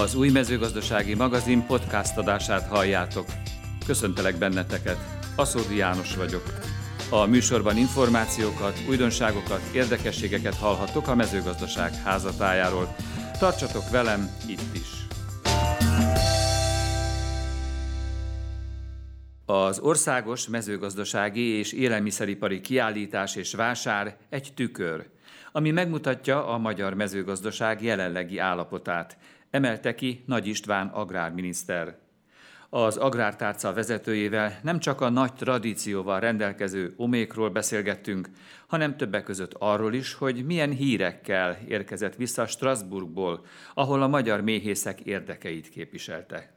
Az új mezőgazdasági magazin podcast adását halljátok. Köszöntelek benneteket, Aszódi János vagyok. A műsorban információkat, újdonságokat, érdekességeket hallhattok a mezőgazdaság házatájáról. Tartsatok velem itt is! Az országos mezőgazdasági és élelmiszeripari kiállítás és vásár egy tükör, ami megmutatja a magyar mezőgazdaság jelenlegi állapotát, emelte ki Nagy István agrárminiszter. Az agrártárca vezetőjével nem csak a nagy tradícióval rendelkező omékról beszélgettünk, hanem többek között arról is, hogy milyen hírekkel érkezett vissza Strasbourgból, ahol a magyar méhészek érdekeit képviselte.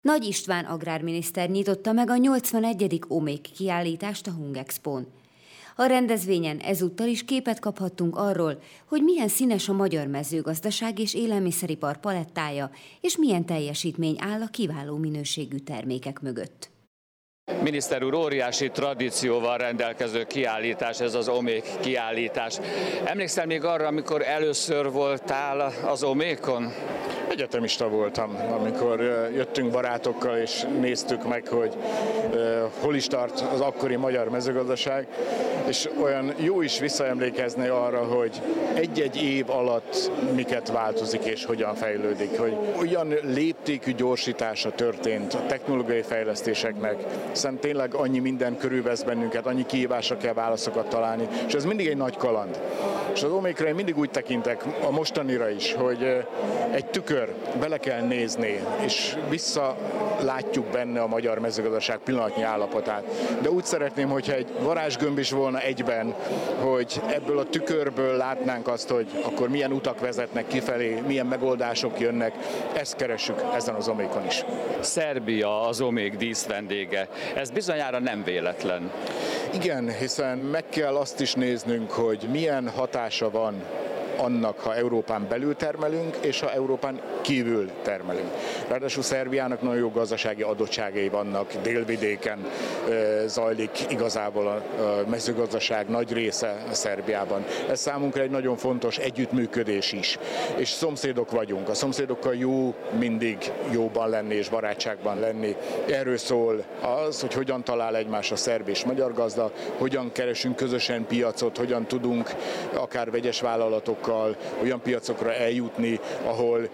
Nagy István agrárminiszter nyitotta meg a 81. Omék kiállítást a Hungexpon. A rendezvényen ezúttal is képet kaphattunk arról, hogy milyen színes a magyar mezőgazdaság és élelmiszeripar palettája, és milyen teljesítmény áll a kiváló minőségű termékek mögött. Miniszter úr, óriási tradícióval rendelkező kiállítás, ez az Omék kiállítás. Emlékszel még arra, amikor először voltál az Omékon? Egyetemista voltam, amikor jöttünk barátokkal és néztük meg, hogy hol is tart az akkori magyar mezőgazdaság, és olyan jó is visszaemlékezni arra, hogy egy-egy év alatt miket változik és hogyan fejlődik, hogy olyan léptékű gyorsítása történt a technológiai fejlesztéseknek, hiszen tényleg annyi minden körülvesz bennünket, annyi kihívásra kell válaszokat találni, és ez mindig egy nagy kaland. És az Omékra én mindig úgy tekintek, a mostanira is, hogy egy tükör, bele kell nézni, és visszalátjuk benne a magyar mezőgazdaság pillanatnyi állapotát. De úgy szeretném, hogyha egy varázsgömb is volna egyben, hogy ebből a tükörből látnánk azt, hogy akkor milyen utak vezetnek kifelé, milyen megoldások jönnek, ezt keressük ezen az Omékon is. Szerbia az Omék díszvendége. Ez bizonyára nem véletlen. Igen, hiszen meg kell azt is néznünk, hogy milyen hatása van annak, ha Európán belül termelünk, és ha Európán kívül termelünk. Ráadásul Szerbiának nagyon jó gazdasági adottságai vannak, délvidéken zajlik igazából a mezőgazdaság nagy része Szerbiában. Ez számunkra egy nagyon fontos együttműködés is. És szomszédok vagyunk. A szomszédokkal jó mindig jóban lenni és barátságban lenni. Erről szól az, hogy hogyan talál egymás a szerb és magyar gazda, hogyan keresünk közösen piacot, hogyan tudunk akár vegyes vállalatok piacokkal, olyan piacokra eljutni, ahol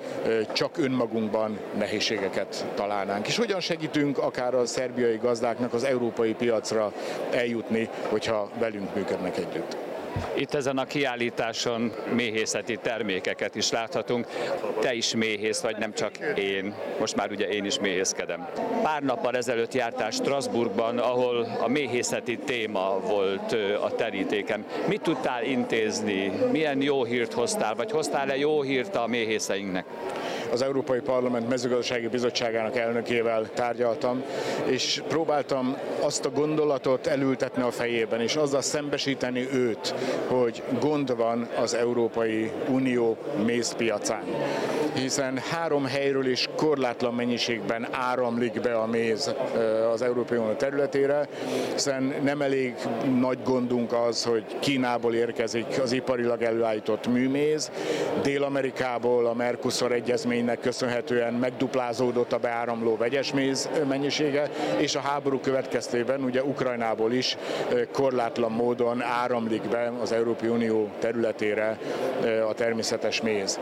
csak önmagunkban nehézségeket találnánk. És hogyan segítünk akár a szerbiai gazdáknak az európai piacra eljutni, hogyha velünk működnek együtt. Itt ezen a kiállításon méhészeti termékeket is láthatunk. Te is méhész vagy, nem csak én. Most már ugye én is méhészkedem. Pár nappal ezelőtt jártál Strasbourgban, ahol a méhészeti téma volt a terítéken. Mit tudtál intézni? Milyen jó hírt hoztál, vagy hoztál-e jó hírt a méhészeinknek? Az Európai Parlament mezőgazdasági bizottságának elnökével tárgyaltam, és próbáltam azt a gondolatot elültetni a fejében, és azzal szembesíteni őt, hogy gond van az Európai Unió mézpiacán. Hiszen három helyről is korlátlan mennyiségben áramlik be a méz az Európai Unió területére, hiszen nem elég nagy gondunk az, hogy Kínából érkezik az iparilag előállított műméz, Dél-Amerikából a Mercosur egyezménynek köszönhetően megduplázódott a beáramló vegyesméz mennyisége, és a háború következtében ugye Ukrajnából is korlátlan módon áramlik be az Európai Unió területére a természetes méz.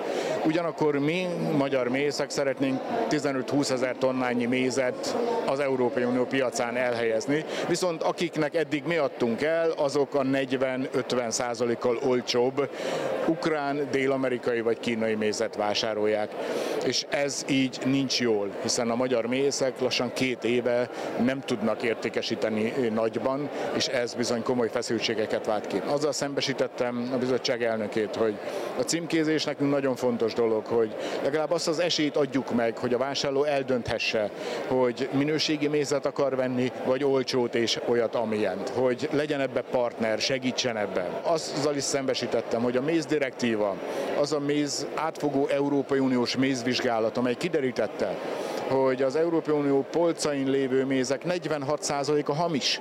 Ugyanakkor mi, magyar mézek szeretnénk 15-20 ezer tonnányi mézet az Európai Unió piacán elhelyezni, viszont akiknek eddig mi adtunk el, azok a 40-50 százalékkal olcsóbb ukrán, dél-amerikai vagy kínai mézet vásárolják. És ez így nincs jól, hiszen a magyar mézek lassan két éve nem tudnak értékesíteni nagyban, és ez bizony komoly feszültségeket vált ki. Azzal szembesítettem a bizottság elnökét, hogy a címkézés nekünk nagyon fontos dolog, hogy legalább azt az esélyt adjuk meg, hogy a vásárló eldönthesse, hogy minőségi mézet akar venni, vagy olcsót és olyat, amilyent. Hogy legyen ebbe partner, segítsen ebben. Azzal is szembesítettem, hogy a mézdirektíva, az a méz átfogó Európai Uniós mézvizsgálat, amely kiderítette, hogy az Európai Unió polcain lévő mézek 46%-a hamis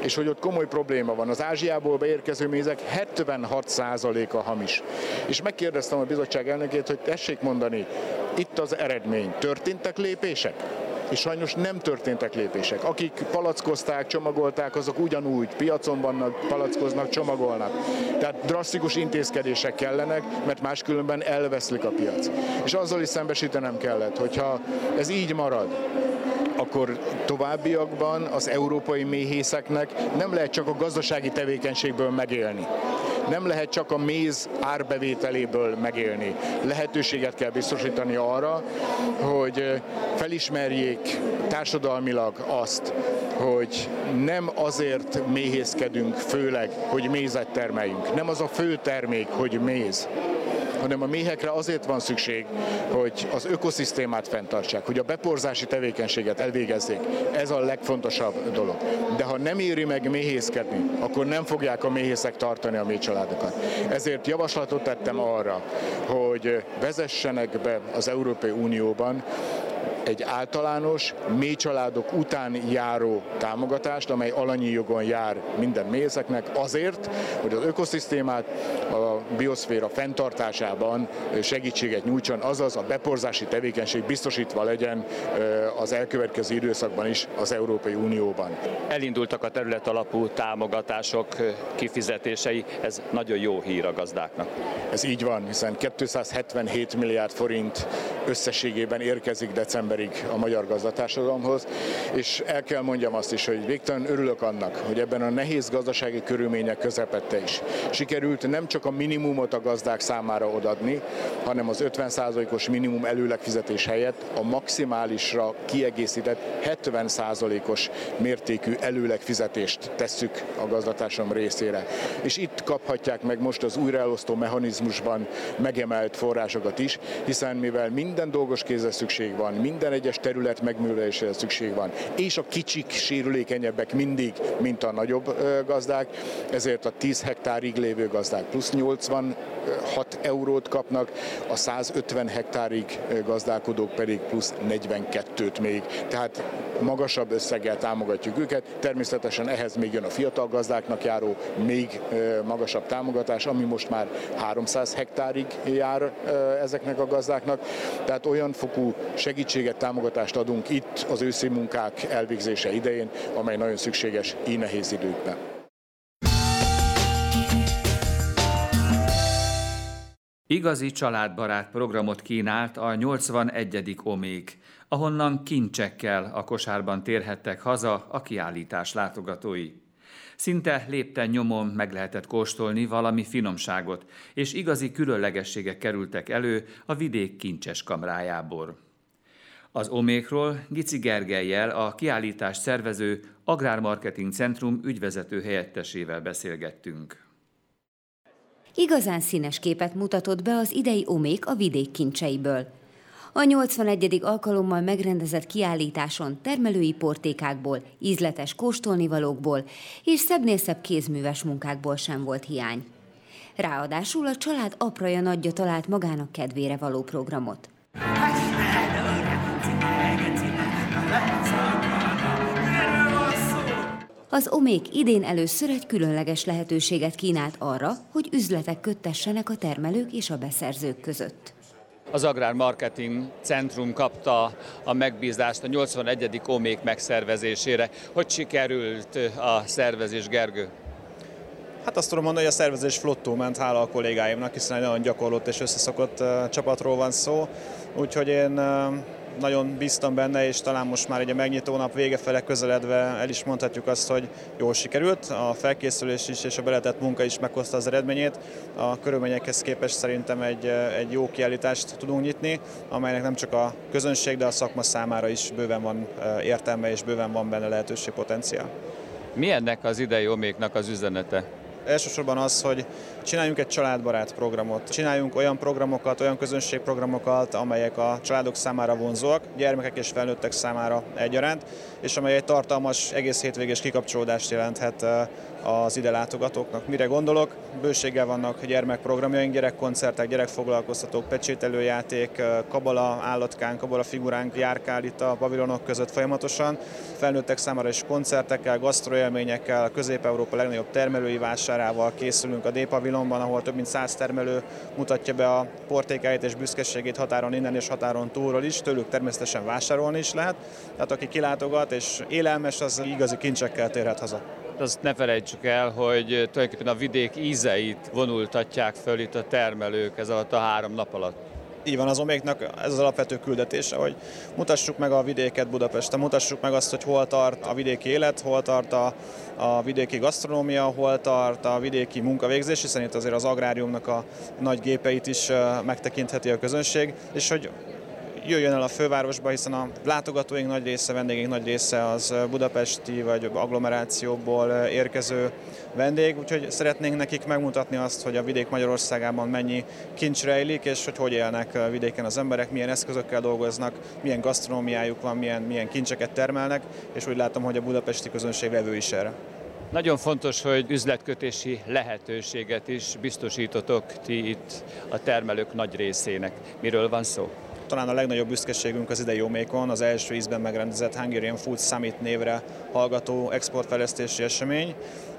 és hogy ott komoly probléma van. Az Ázsiából beérkező mézek 76%-a hamis. És megkérdeztem a bizottság elnökét, hogy tessék mondani, itt az eredmény. Történtek lépések? És sajnos nem történtek lépések. Akik palackozták, csomagolták, azok ugyanúgy piacon vannak, palackoznak, csomagolnak. Tehát drasztikus intézkedések kellenek, mert máskülönben elveszlik a piac. És azzal is szembesítenem kellett, hogyha ez így marad, akkor továbbiakban az európai méhészeknek nem lehet csak a gazdasági tevékenységből megélni. Nem lehet csak a méz árbevételéből megélni. Lehetőséget kell biztosítani arra, hogy felismerjék társadalmilag azt, hogy nem azért méhészkedünk főleg, hogy mézet termeljünk. Nem az a fő termék, hogy méz hanem a méhekre azért van szükség, hogy az ökoszisztémát fenntartsák, hogy a beporzási tevékenységet elvégezzék. Ez a legfontosabb dolog. De ha nem éri meg méhészkedni, akkor nem fogják a méhészek tartani a méhcsaládokat. Ezért javaslatot tettem arra, hogy vezessenek be az Európai Unióban egy általános, mély családok után járó támogatást, amely alanyi jogon jár minden mézeknek azért, hogy az ökoszisztémát, a bioszféra fenntartásában segítséget nyújtson, azaz a beporzási tevékenység biztosítva legyen az elkövetkező időszakban is az Európai Unióban. Elindultak a terület alapú támogatások kifizetései, ez nagyon jó hír a gazdáknak. Ez így van, hiszen 277 milliárd forint összességében érkezik decemberig a magyar gazdatársadalomhoz, és el kell mondjam azt is, hogy végtelen örülök annak, hogy ebben a nehéz gazdasági körülmények közepette is sikerült nem csak a minimumot a gazdák számára odadni, hanem az 50%-os minimum előlegfizetés helyett a maximálisra kiegészített 70%-os mértékű előlegfizetést tesszük a gazdatársadalom részére. És itt kaphatják meg most az újraelosztó mechanizmusban megemelt forrásokat is, hiszen mivel minden dolgos kézre szükség van, minden egyes terület megművelésére szükség van, és a kicsik sérülékenyebbek mindig, mint a nagyobb gazdák, ezért a 10 hektárig lévő gazdák plusz 86 eurót kapnak, a 150 hektárig gazdálkodók pedig plusz 42-t még. Tehát magasabb összeggel támogatjuk őket. Természetesen ehhez még jön a fiatal gazdáknak járó még magasabb támogatás, ami most már 300 hektárig jár ezeknek a gazdáknak. Tehát olyan fokú segítséget, támogatást adunk itt az őszi munkák elvégzése idején, amely nagyon szükséges így nehéz időkben. Igazi családbarát programot kínált a 81. Omék, ahonnan kincsekkel a kosárban térhettek haza a kiállítás látogatói. Szinte lépten nyomon meg lehetett kóstolni valami finomságot, és igazi különlegességek kerültek elő a vidék kincses kamrájából. Az Omékról Gici Gergelyel, a kiállítás szervező Agrármarketing Centrum ügyvezető helyettesével beszélgettünk. Igazán színes képet mutatott be az idei Omék a vidék kincseiből. A 81. alkalommal megrendezett kiállításon termelői portékákból, ízletes kóstolnivalókból és szebbnél szebb kézműves munkákból sem volt hiány. Ráadásul a család apraja nagyja talált magának kedvére való programot. Az Omék idén először egy különleges lehetőséget kínált arra, hogy üzletek köttessenek a termelők és a beszerzők között. Az Agrár Marketing Centrum kapta a megbízást a 81. Omék megszervezésére. Hogy sikerült a szervezés, Gergő? Hát azt tudom mondani, hogy a szervezés flottó ment, hála a kollégáimnak, hiszen egy nagyon gyakorlott és összeszokott csapatról van szó. Úgyhogy én nagyon bíztam benne, és talán most már egy a megnyitó nap vége fele közeledve el is mondhatjuk azt, hogy jól sikerült. A felkészülés is és a beletett munka is meghozta az eredményét. A körülményekhez képest szerintem egy, egy jó kiállítást tudunk nyitni, amelynek nem csak a közönség, de a szakma számára is bőven van értelme és bőven van benne lehetőség potenciál. Mi ennek az idei oméknak az üzenete? Elsősorban az, hogy csináljunk egy családbarát programot, csináljunk olyan programokat, olyan közönségprogramokat, amelyek a családok számára vonzóak, gyermekek és felnőttek számára egyaránt, és amely egy tartalmas, egész hétvégés kikapcsolódást jelenthet az ide látogatóknak. Mire gondolok? Bőséggel vannak gyermekprogramjaink, gyerekkoncertek, gyerekfoglalkoztatók, pecsételőjáték, kabala állatkán, kabala figuránk járkál itt a pavilonok között folyamatosan. Felnőttek számára is koncertekkel, gasztroélményekkel, a Közép-Európa legnagyobb termelői vásárával készülünk a D-pavilonban, ahol több mint 100 termelő mutatja be a portékáit és büszkeségét határon innen és határon túlról is, tőlük természetesen vásárolni is lehet. Tehát aki kilátogat és élelmes, az igazi kincsekkel térhet haza azt ne felejtsük el, hogy tulajdonképpen a vidék ízeit vonultatják föl itt a termelők ez alatt a három nap alatt. Így van, az Oméknak ez az alapvető küldetése, hogy mutassuk meg a vidéket Budapesten, mutassuk meg azt, hogy hol tart a vidéki élet, hol tart a, a vidéki gasztronómia, hol tart a vidéki munkavégzés, hiszen itt azért az agráriumnak a nagy gépeit is megtekintheti a közönség, és hogy jöjjön el a fővárosba, hiszen a látogatóink nagy része, vendégeink nagy része az budapesti vagy agglomerációból érkező vendég, úgyhogy szeretnénk nekik megmutatni azt, hogy a vidék Magyarországában mennyi kincs rejlik, és hogy hogy élnek vidéken az emberek, milyen eszközökkel dolgoznak, milyen gasztronómiájuk van, milyen, milyen kincseket termelnek, és úgy látom, hogy a budapesti közönség vevő is erre. Nagyon fontos, hogy üzletkötési lehetőséget is biztosítotok ti itt a termelők nagy részének. Miről van szó? Talán a legnagyobb büszkeségünk az idei Omékon, az első ízben megrendezett Hungarian Food Summit névre hallgató exportfejlesztési esemény.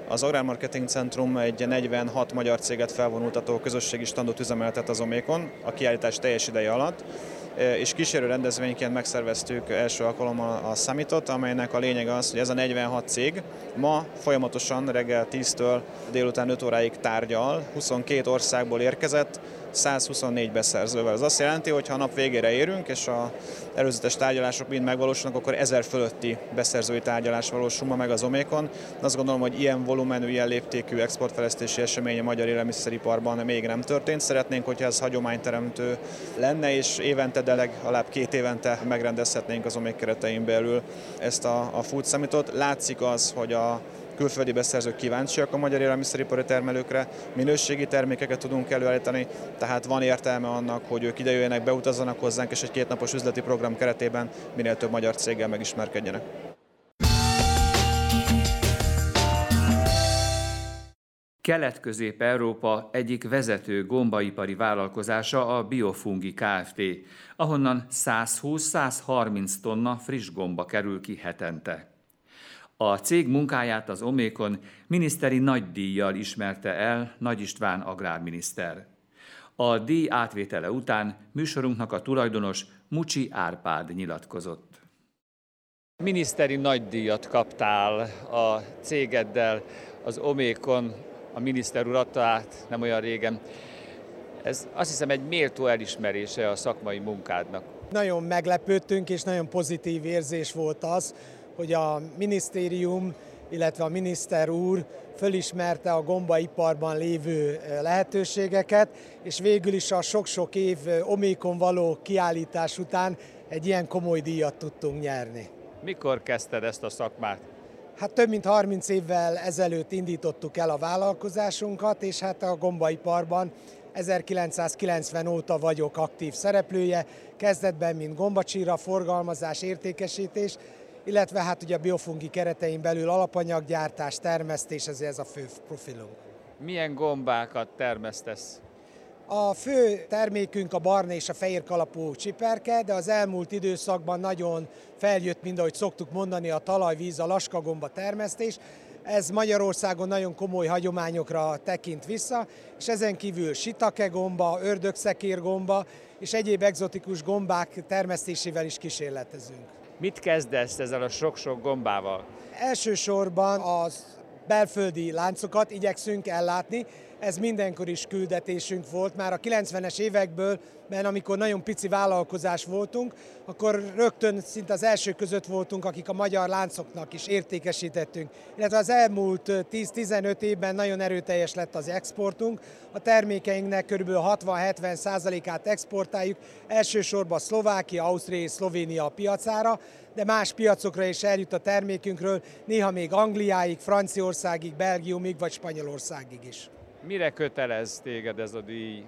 Az Agrármarketing Centrum egy 46 magyar céget felvonultató közösségi standot üzemeltet az Omékon a kiállítás teljes ideje alatt és kísérő rendezvényként megszerveztük első alkalommal a Summitot, amelynek a lényege az, hogy ez a 46 cég ma folyamatosan reggel 10-től délután 5 óráig tárgyal, 22 országból érkezett, 124 beszerzővel. Ez azt jelenti, hogy ha a nap végére érünk, és a előzetes tárgyalások mind megvalósulnak, akkor ezer fölötti beszerzői tárgyalás valósul ma meg az Omékon. Azt gondolom, hogy ilyen volumenű, ilyen léptékű exportfejlesztési esemény a magyar élelmiszeriparban még nem történt. Szeretnénk, hogyha ez hagyományteremtő lenne, és évente, de legalább két évente megrendezhetnénk az Omék keretein belül ezt a, a Food Summitot. Látszik az, hogy a külföldi beszerzők kíváncsiak a magyar élelmiszeripari termelőkre, minőségi termékeket tudunk előállítani, tehát van értelme annak, hogy ők idejöjjenek, beutazzanak hozzánk, és egy kétnapos üzleti program keretében minél több magyar céggel megismerkedjenek. Kelet-Közép-Európa egyik vezető gombaipari vállalkozása a Biofungi Kft., ahonnan 120-130 tonna friss gomba kerül ki hetente. A cég munkáját az Omékon miniszteri nagydíjjal ismerte el Nagy István agrárminiszter. A díj átvétele után műsorunknak a tulajdonos Mucsi Árpád nyilatkozott. Miniszteri nagydíjat kaptál a cégeddel, az Omékon, a miniszter úr adta át nem olyan régen. Ez azt hiszem egy méltó elismerése a szakmai munkádnak. Nagyon meglepődtünk, és nagyon pozitív érzés volt az, hogy a minisztérium, illetve a miniszter úr fölismerte a gombaiparban lévő lehetőségeket, és végül is a sok-sok év Omékon való kiállítás után egy ilyen komoly díjat tudtunk nyerni. Mikor kezdted ezt a szakmát? Hát több mint 30 évvel ezelőtt indítottuk el a vállalkozásunkat, és hát a gombaiparban 1990 óta vagyok aktív szereplője, kezdetben mint gombacsíra, forgalmazás, értékesítés, illetve hát ugye a biofungi keretein belül alapanyaggyártás, termesztés, ez, ez a fő profilunk. Milyen gombákat termesztesz? A fő termékünk a barna és a fehér kalapú csiperke, de az elmúlt időszakban nagyon feljött, mint ahogy szoktuk mondani, a talajvíz, a laskagomba termesztés. Ez Magyarországon nagyon komoly hagyományokra tekint vissza, és ezen kívül sitake gomba, ördögszekér gomba és egyéb egzotikus gombák termesztésével is kísérletezünk. Mit kezdesz ezzel a sok-sok gombával? Elsősorban az belföldi láncokat igyekszünk ellátni, ez mindenkor is küldetésünk volt. Már a 90-es évekből, mert amikor nagyon pici vállalkozás voltunk, akkor rögtön szinte az első között voltunk, akik a magyar láncoknak is értékesítettünk. Illetve az elmúlt 10-15 évben nagyon erőteljes lett az exportunk. A termékeinknek kb. 60-70 százalékát exportáljuk, elsősorban Szlovákia, Ausztria és Szlovénia piacára, de más piacokra is eljut a termékünkről, néha még Angliáig, Franciaországig, Belgiumig vagy Spanyolországig is. Mire kötelez téged ez a díj?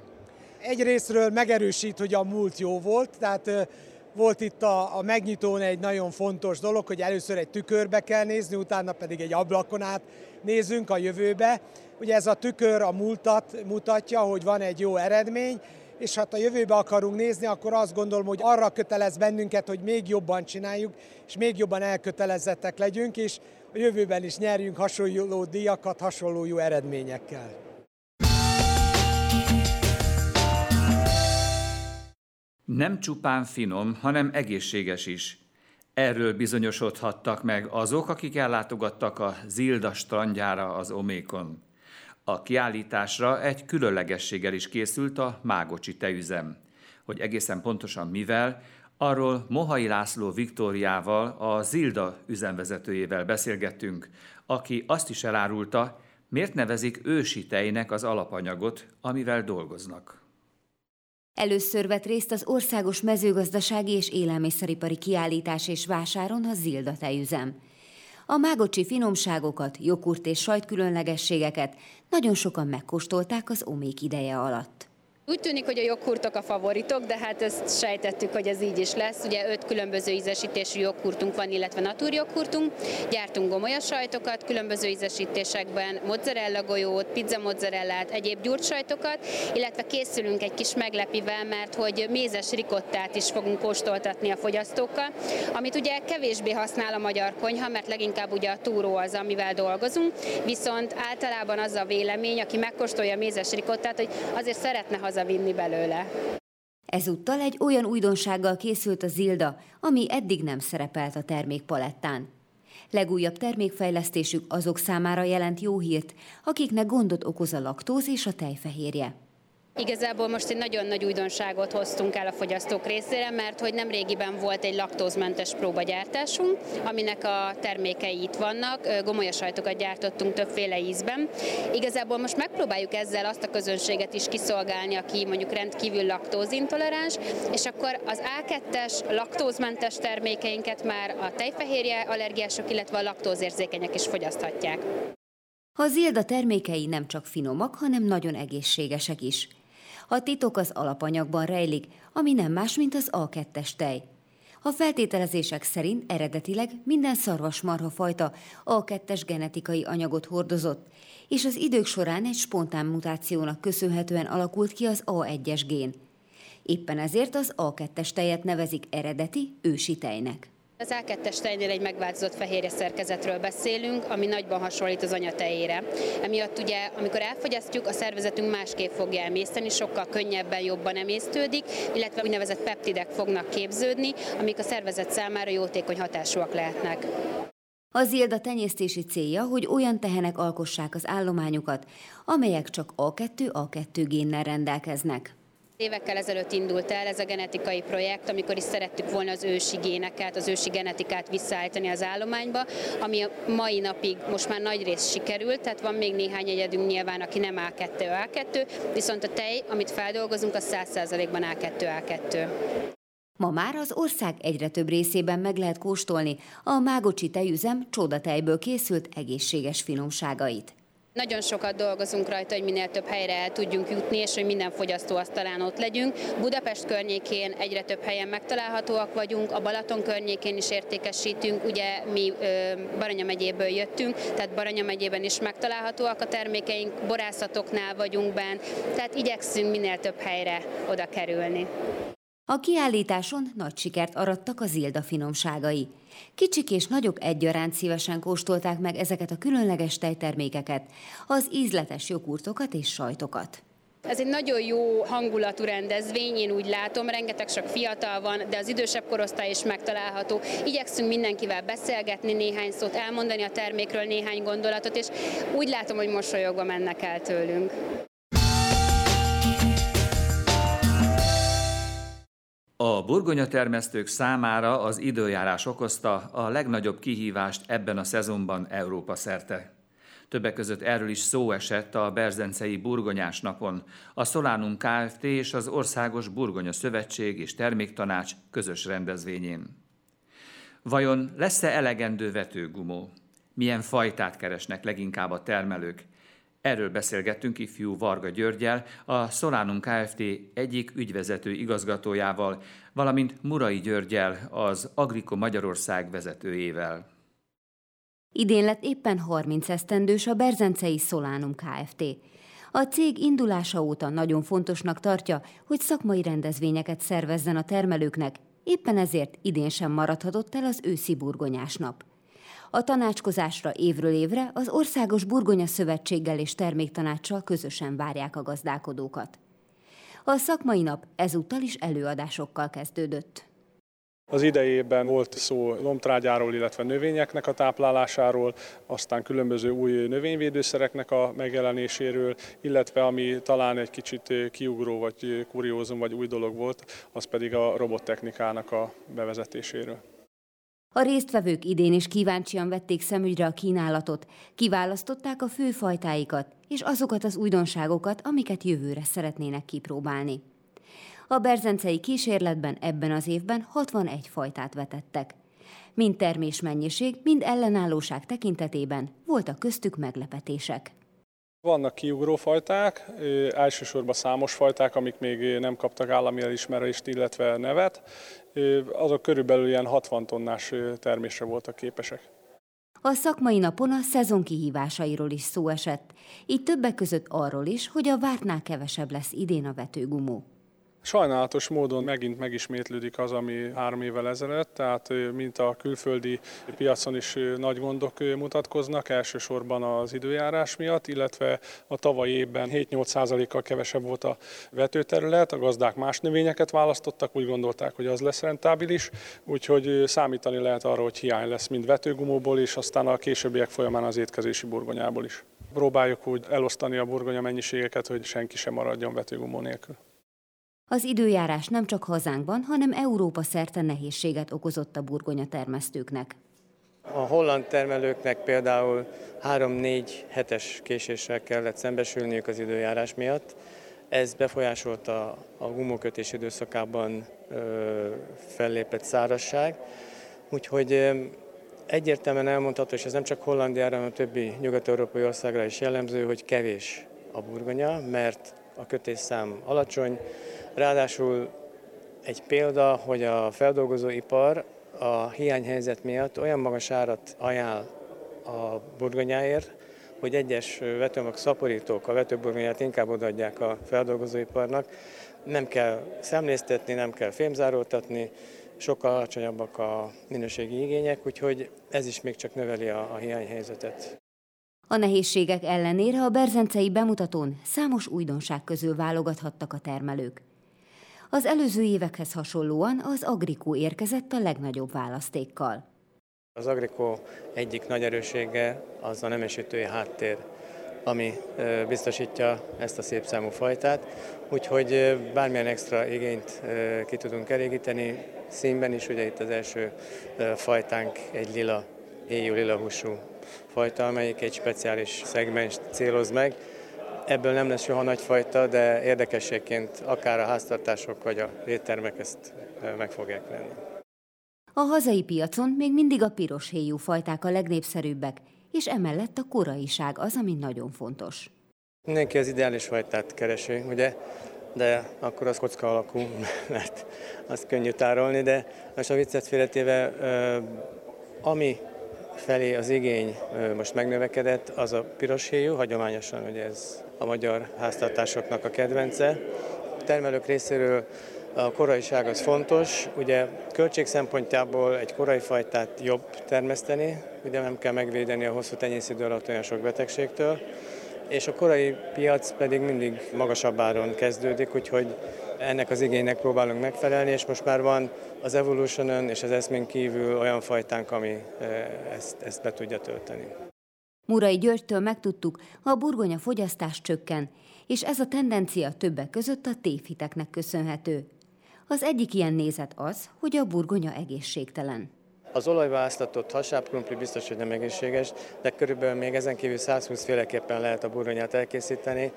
Egyrésztről megerősít, hogy a múlt jó volt, tehát volt itt a, a megnyitón egy nagyon fontos dolog, hogy először egy tükörbe kell nézni, utána pedig egy ablakon át nézünk a jövőbe. Ugye ez a tükör a múltat mutatja, hogy van egy jó eredmény, és hát a jövőbe akarunk nézni, akkor azt gondolom, hogy arra kötelez bennünket, hogy még jobban csináljuk, és még jobban elkötelezettek legyünk, és a jövőben is nyerjünk hasonló díjakat, hasonló jó eredményekkel. Nem csupán finom, hanem egészséges is. Erről bizonyosodhattak meg azok, akik ellátogattak a Zilda strandjára az Omékon. A kiállításra egy különlegességgel is készült a Mágocsi tejüzem. Hogy egészen pontosan mivel, arról Mohai László Viktóriával, a Zilda üzemvezetőjével beszélgettünk, aki azt is elárulta, miért nevezik ősi tejnek az alapanyagot, amivel dolgoznak. Először vett részt az Országos Mezőgazdasági és Élelmiszeripari Kiállítás és Vásáron a Zilda tejüzem. A mágocsi finomságokat, jogurt és sajtkülönlegességeket nagyon sokan megkóstolták az omék ideje alatt. Úgy tűnik, hogy a joghurtok a favoritok, de hát ezt sejtettük, hogy ez így is lesz. Ugye öt különböző ízesítésű joghurtunk van, illetve naturjoghurtunk. Gyártunk gomolyas sajtokat, különböző ízesítésekben mozzarella golyót, pizza mozzarellát, egyéb gyurcsajtokat, illetve készülünk egy kis meglepivel, mert hogy mézes rikottát is fogunk kóstoltatni a fogyasztókkal, amit ugye kevésbé használ a magyar konyha, mert leginkább ugye a túró az, amivel dolgozunk, viszont általában az a vélemény, aki megkóstolja a mézes rikottát, hogy azért szeretne haza hazavinni belőle. Ezúttal egy olyan újdonsággal készült a Zilda, ami eddig nem szerepelt a termékpalettán. Legújabb termékfejlesztésük azok számára jelent jó hírt, akiknek gondot okoz a laktóz és a tejfehérje. Igazából most egy nagyon nagy újdonságot hoztunk el a fogyasztók részére, mert hogy nem régiben volt egy laktózmentes próbagyártásunk, aminek a termékei itt vannak, gomolyasajtokat gyártottunk többféle ízben. Igazából most megpróbáljuk ezzel azt a közönséget is kiszolgálni, aki mondjuk rendkívül laktózintoleráns, és akkor az A2-es laktózmentes termékeinket már a tejfehérje allergiások, illetve a laktózérzékenyek is fogyaszthatják. A Zilda termékei nem csak finomak, hanem nagyon egészségesek is. A titok az alapanyagban rejlik, ami nem más, mint az A2-es tej. A feltételezések szerint eredetileg minden szarvasmarha fajta A2-es genetikai anyagot hordozott, és az idők során egy spontán mutációnak köszönhetően alakult ki az A1-es gén. Éppen ezért az A2-es tejet nevezik eredeti ősi tejnek. Az A2-es tejnél egy megváltozott fehérje szerkezetről beszélünk, ami nagyban hasonlít az anyatejére. Emiatt ugye, amikor elfogyasztjuk, a szervezetünk másképp fogja emészteni, sokkal könnyebben, jobban emésztődik, illetve úgynevezett peptidek fognak képződni, amik a szervezet számára jótékony hatásúak lehetnek. A zilda tenyésztési célja, hogy olyan tehenek alkossák az állományukat, amelyek csak A2-A2 génnel rendelkeznek. Évekkel ezelőtt indult el ez a genetikai projekt, amikor is szerettük volna az ősi géneket, az ősi genetikát visszaállítani az állományba, ami a mai napig most már nagy rész sikerült, tehát van még néhány egyedünk nyilván, aki nem A2, A2, viszont a tej, amit feldolgozunk, az 100%-ban A2, A2. Ma már az ország egyre több részében meg lehet kóstolni a Mágocsi tejüzem csodatejből készült egészséges finomságait. Nagyon sokat dolgozunk rajta, hogy minél több helyre el tudjunk jutni, és hogy minden fogyasztó asztalán ott legyünk. Budapest környékén egyre több helyen megtalálhatóak vagyunk, a Balaton környékén is értékesítünk, ugye mi Baranya megyéből jöttünk, tehát Baranya megyében is megtalálhatóak a termékeink, borászatoknál vagyunk bent, tehát igyekszünk minél több helyre oda kerülni. A kiállításon nagy sikert arattak a Zilda finomságai. Kicsik és nagyok egyaránt szívesen kóstolták meg ezeket a különleges tejtermékeket, az ízletes jogurtokat és sajtokat. Ez egy nagyon jó hangulatú rendezvény, én úgy látom, rengeteg sok fiatal van, de az idősebb korosztály is megtalálható. Igyekszünk mindenkivel beszélgetni, néhány szót elmondani a termékről, néhány gondolatot, és úgy látom, hogy mosolyogva mennek el tőlünk. A burgonyatermesztők számára az időjárás okozta a legnagyobb kihívást ebben a szezonban Európa szerte. Többek között erről is szó esett a Berzencei Burgonyás napon, a Solánum Kft. és az Országos Burgonya Szövetség és Terméktanács közös rendezvényén. Vajon lesz-e elegendő vetőgumó? Milyen fajtát keresnek leginkább a termelők? Erről beszélgettünk ifjú Varga Györgyel, a Solánum Kft. egyik ügyvezető igazgatójával, valamint Murai Györgyel, az Agriko Magyarország vezetőjével. Idén lett éppen 30 esztendős a Berzencei Solánum Kft. A cég indulása óta nagyon fontosnak tartja, hogy szakmai rendezvényeket szervezzen a termelőknek, éppen ezért idén sem maradhatott el az őszi burgonyás nap. A tanácskozásra évről évre az Országos Burgonya Szövetséggel és Terméktanácssal közösen várják a gazdálkodókat. A szakmai nap ezúttal is előadásokkal kezdődött. Az idejében volt szó lomtrágyáról, illetve növényeknek a táplálásáról, aztán különböző új növényvédőszereknek a megjelenéséről, illetve ami talán egy kicsit kiugró, vagy kuriózum, vagy új dolog volt, az pedig a robottechnikának a bevezetéséről. A résztvevők idén is kíváncsian vették szemügyre a kínálatot, kiválasztották a főfajtáikat és azokat az újdonságokat, amiket jövőre szeretnének kipróbálni. A berzencei kísérletben ebben az évben 61 fajtát vetettek. Mind termésmennyiség, mind ellenállóság tekintetében voltak köztük meglepetések. Vannak kiugró fajták, elsősorban számos fajták, amik még nem kaptak állami elismerést, illetve nevet. Azok körülbelül ilyen 60 tonnás termésre voltak képesek. A szakmai napon a szezon kihívásairól is szó esett, így többek között arról is, hogy a vártnál kevesebb lesz idén a vetőgumó. Sajnálatos módon megint megismétlődik az, ami három évvel ezelőtt, tehát mint a külföldi piacon is nagy gondok mutatkoznak, elsősorban az időjárás miatt, illetve a tavalyi évben 7-8%-kal kevesebb volt a vetőterület, a gazdák más növényeket választottak, úgy gondolták, hogy az lesz rentábilis, úgyhogy számítani lehet arra, hogy hiány lesz mind vetőgumóból is, aztán a későbbiek folyamán az étkezési burgonyából is. Próbáljuk úgy elosztani a burgonya mennyiségeket, hogy senki sem maradjon vetőgumó nélkül. Az időjárás nem csak hazánkban, hanem Európa szerte nehézséget okozott a burgonya termesztőknek. A holland termelőknek például 3-4 hetes késéssel kellett szembesülniük az időjárás miatt. Ez befolyásolta a gumókötés időszakában ö, fellépett szárasság. Úgyhogy egyértelműen elmondható, és ez nem csak Hollandiára, hanem a többi nyugat-európai országra is jellemző, hogy kevés a burgonya, mert a kötésszám alacsony, Ráadásul egy példa, hogy a feldolgozóipar a hiányhelyzet miatt olyan magas árat ajánl a burgonyáért, hogy egyes vetőmag szaporítók a vetőburgonyát inkább odaadják a feldolgozóiparnak. Nem kell szemléztetni, nem kell fémzároltatni, sokkal alacsonyabbak a minőségi igények, úgyhogy ez is még csak növeli a, a hiányhelyzetet. A nehézségek ellenére a berzencei bemutatón számos újdonság közül válogathattak a termelők. Az előző évekhez hasonlóan az Agrikó érkezett a legnagyobb választékkal. Az Agrikó egyik nagy erőssége az a nemesítői háttér, ami biztosítja ezt a szép számú fajtát, úgyhogy bármilyen extra igényt ki tudunk elégíteni, színben is, ugye itt az első fajtánk egy lila, éjjú lila húsú fajta, amelyik egy speciális szegmens céloz meg, Ebből nem lesz soha nagyfajta, de érdekességként akár a háztartások vagy a éttermek ezt meg fogják venni. A hazai piacon még mindig a piros héjú fajták a legnépszerűbbek, és emellett a koraiság az, ami nagyon fontos. Mindenki az ideális fajtát keresi, ugye? De akkor az kocka alakú, mert azt könnyű tárolni, de most a viccet félretéve, ami felé az igény most megnövekedett, az a piros héjú, hagyományosan ugye ez a magyar háztartásoknak a kedvence. A termelők részéről a koraiság az fontos, ugye költség szempontjából egy korai fajtát jobb termeszteni, ugye nem kell megvédeni a hosszú tenyészidő alatt olyan sok betegségtől, és a korai piac pedig mindig magasabb áron kezdődik, úgyhogy ennek az igénynek próbálunk megfelelni, és most már van az Evolution és az eszmén kívül olyan fajtánk, ami ezt, ezt be tudja tölteni. Murai Györgytől megtudtuk, a burgonya fogyasztás csökken, és ez a tendencia többek között a tévhiteknek köszönhető. Az egyik ilyen nézet az, hogy a burgonya egészségtelen. Az olajba áztatott hasábkrumpli biztos, hogy nem egészséges, de körülbelül még ezen kívül 120 féleképpen lehet a burgonyát elkészíteni.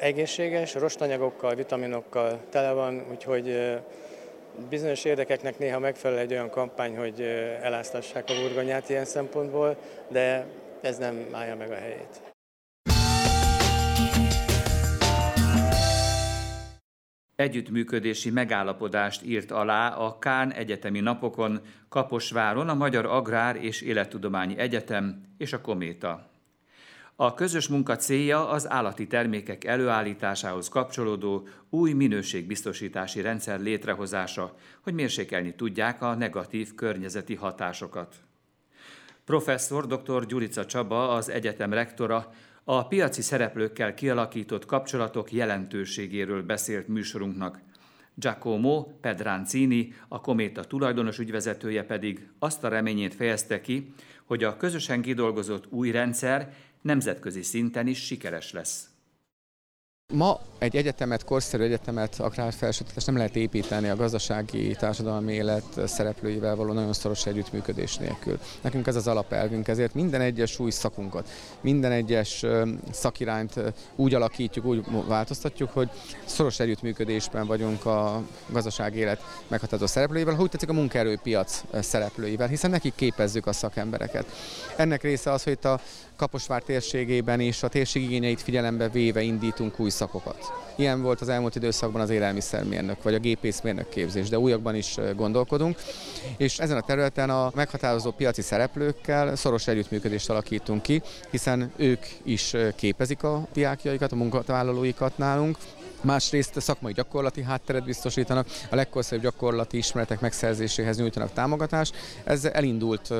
Egészséges, rostanyagokkal, vitaminokkal tele van, úgyhogy bizonyos érdekeknek néha megfelel egy olyan kampány, hogy eláztassák a burgonyát ilyen szempontból, de ez nem állja meg a helyét. Együttműködési megállapodást írt alá a Kán egyetemi napokon Kaposváron a Magyar Agrár és Élettudományi Egyetem és a Kométa. A közös munka célja az állati termékek előállításához kapcsolódó új minőségbiztosítási rendszer létrehozása, hogy mérsékelni tudják a negatív környezeti hatásokat. Professzor dr. Gyurica Csaba, az egyetem rektora, a piaci szereplőkkel kialakított kapcsolatok jelentőségéről beszélt műsorunknak. Giacomo Pedrancini, a Kométa tulajdonos ügyvezetője pedig azt a reményét fejezte ki, hogy a közösen kidolgozott új rendszer nemzetközi szinten is sikeres lesz. Ma egy egyetemet, korszerű egyetemet, akár felsőtetes nem lehet építeni a gazdasági, társadalmi élet szereplőivel való nagyon szoros együttműködés nélkül. Nekünk ez az alapelvünk, ezért minden egyes új szakunkat, minden egyes szakirányt úgy alakítjuk, úgy változtatjuk, hogy szoros együttműködésben vagyunk a gazdasági élet meghatározó szereplőivel, hogy tetszik a munkaerőpiac szereplőivel, hiszen nekik képezzük a szakembereket. Ennek része az, hogy itt a Kaposvár térségében is a térség igényeit figyelembe véve indítunk új szakokat. Ilyen volt az elmúlt időszakban az élelmiszermérnök vagy a gépészmérnök képzés, de újakban is gondolkodunk. És ezen a területen a meghatározó piaci szereplőkkel szoros együttműködést alakítunk ki, hiszen ők is képezik a diákjaikat, a munkavállalóikat nálunk, Másrészt szakmai gyakorlati hátteret biztosítanak, a legkorszerűbb gyakorlati ismeretek megszerzéséhez nyújtanak támogatást. Ez elindult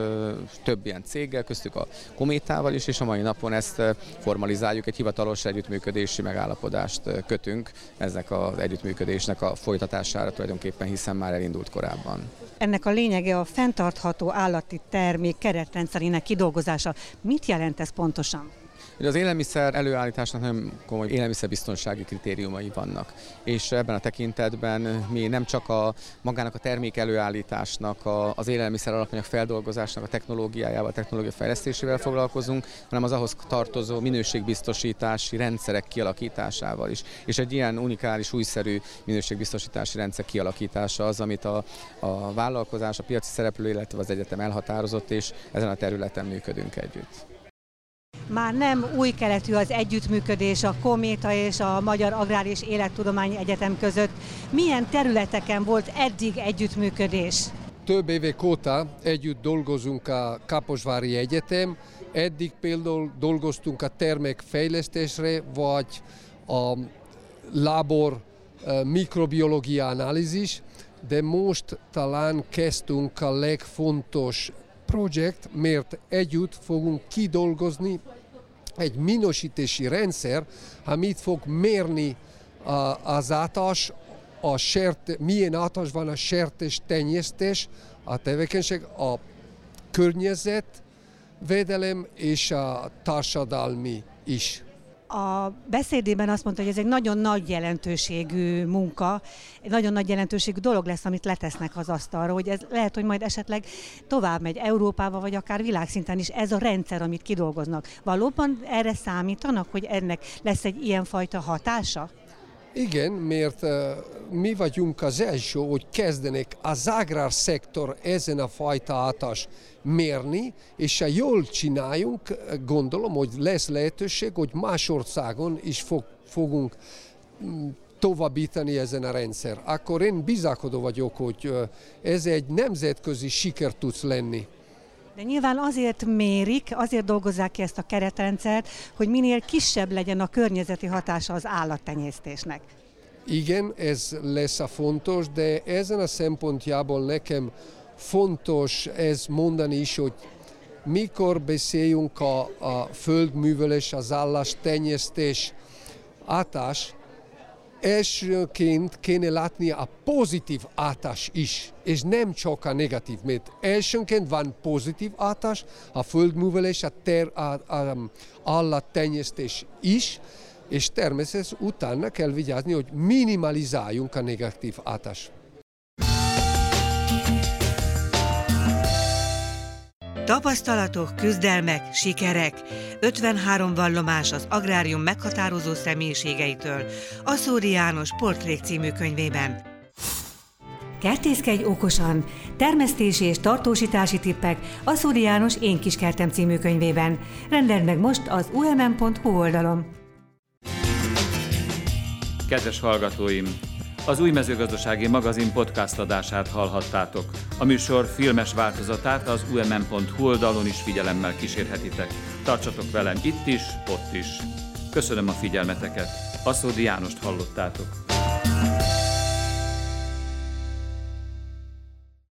több ilyen céggel, köztük a Kométával is, és a mai napon ezt formalizáljuk, egy hivatalos együttműködési megállapodást kötünk eznek az együttműködésnek a folytatására tulajdonképpen, hiszen már elindult korábban. Ennek a lényege a fenntartható állati termék keretrendszerének kidolgozása. Mit jelent ez pontosan? Az élelmiszer előállításnak nagyon komoly élelmiszerbiztonsági kritériumai vannak, és ebben a tekintetben mi nem csak a magának a termék előállításnak, a, az élelmiszer alapanyag feldolgozásnak a technológiájával, a technológia fejlesztésével foglalkozunk, hanem az ahhoz tartozó minőségbiztosítási rendszerek kialakításával is. És egy ilyen unikális, újszerű minőségbiztosítási rendszer kialakítása az, amit a, a vállalkozás, a piaci szereplő, illetve az egyetem elhatározott, és ezen a területen működünk együtt. Már nem új keletű az együttműködés a Kométa és a Magyar Agrár és Élettudományi Egyetem között. Milyen területeken volt eddig együttműködés? Több évek óta együtt dolgozunk a Kaposvári Egyetem. Eddig például dolgoztunk a termékfejlesztésre, vagy a labor mikrobiológia analízis, de most talán kezdtünk a legfontos projekt, mert együtt fogunk kidolgozni egy minősítési rendszer, amit fog mérni az átás, a sert, milyen átás van a sertés tenyésztés, a tevékenység, a környezet, védelem és a társadalmi is a beszédében azt mondta, hogy ez egy nagyon nagy jelentőségű munka, egy nagyon nagy jelentőségű dolog lesz, amit letesznek az asztalra, hogy ez lehet, hogy majd esetleg tovább megy Európába, vagy akár világszinten is ez a rendszer, amit kidolgoznak. Valóban erre számítanak, hogy ennek lesz egy ilyenfajta hatása? Igen, mert uh, mi vagyunk az első, hogy kezdenek az agrár szektor ezen a fajta hatás mérni, és ha jól csináljunk, gondolom, hogy lesz lehetőség, hogy más országon is fog, fogunk mm, továbbítani ezen a rendszer. Akkor én bizakodó vagyok, hogy ez egy nemzetközi siker tudsz lenni. De nyilván azért mérik, azért dolgozzák ki ezt a keretrendszert, hogy minél kisebb legyen a környezeti hatása az állattenyésztésnek. Igen, ez lesz a fontos, de ezen a szempontjából nekem fontos ez mondani is, hogy mikor beszéljünk a, a földművelés, az állástenyésztés átás, elsőként kéne látni a pozitív átás is, és nem csak a negatív, mert elsőként van pozitív átás, a földművelés, a, ter, a, a állattenyésztés is, és természetesen utána kell vigyázni, hogy minimalizáljunk a negatív átás. Tapasztalatok, küzdelmek, sikerek. 53 vallomás az agrárium meghatározó személyiségeitől. A Szóri János Portrék című könyvében. Kertészkedj okosan! Termesztési és tartósítási tippek a Szóri János Én kis kertem című könyvében. Rendeld meg most az umm.hu oldalon. Kedves hallgatóim! Az új mezőgazdasági magazin podcast adását hallhattátok. A műsor filmes változatát az umm.hu oldalon is figyelemmel kísérhetitek. Tartsatok velem itt is, ott is. Köszönöm a figyelmeteket. Aszódi Jánost hallottátok.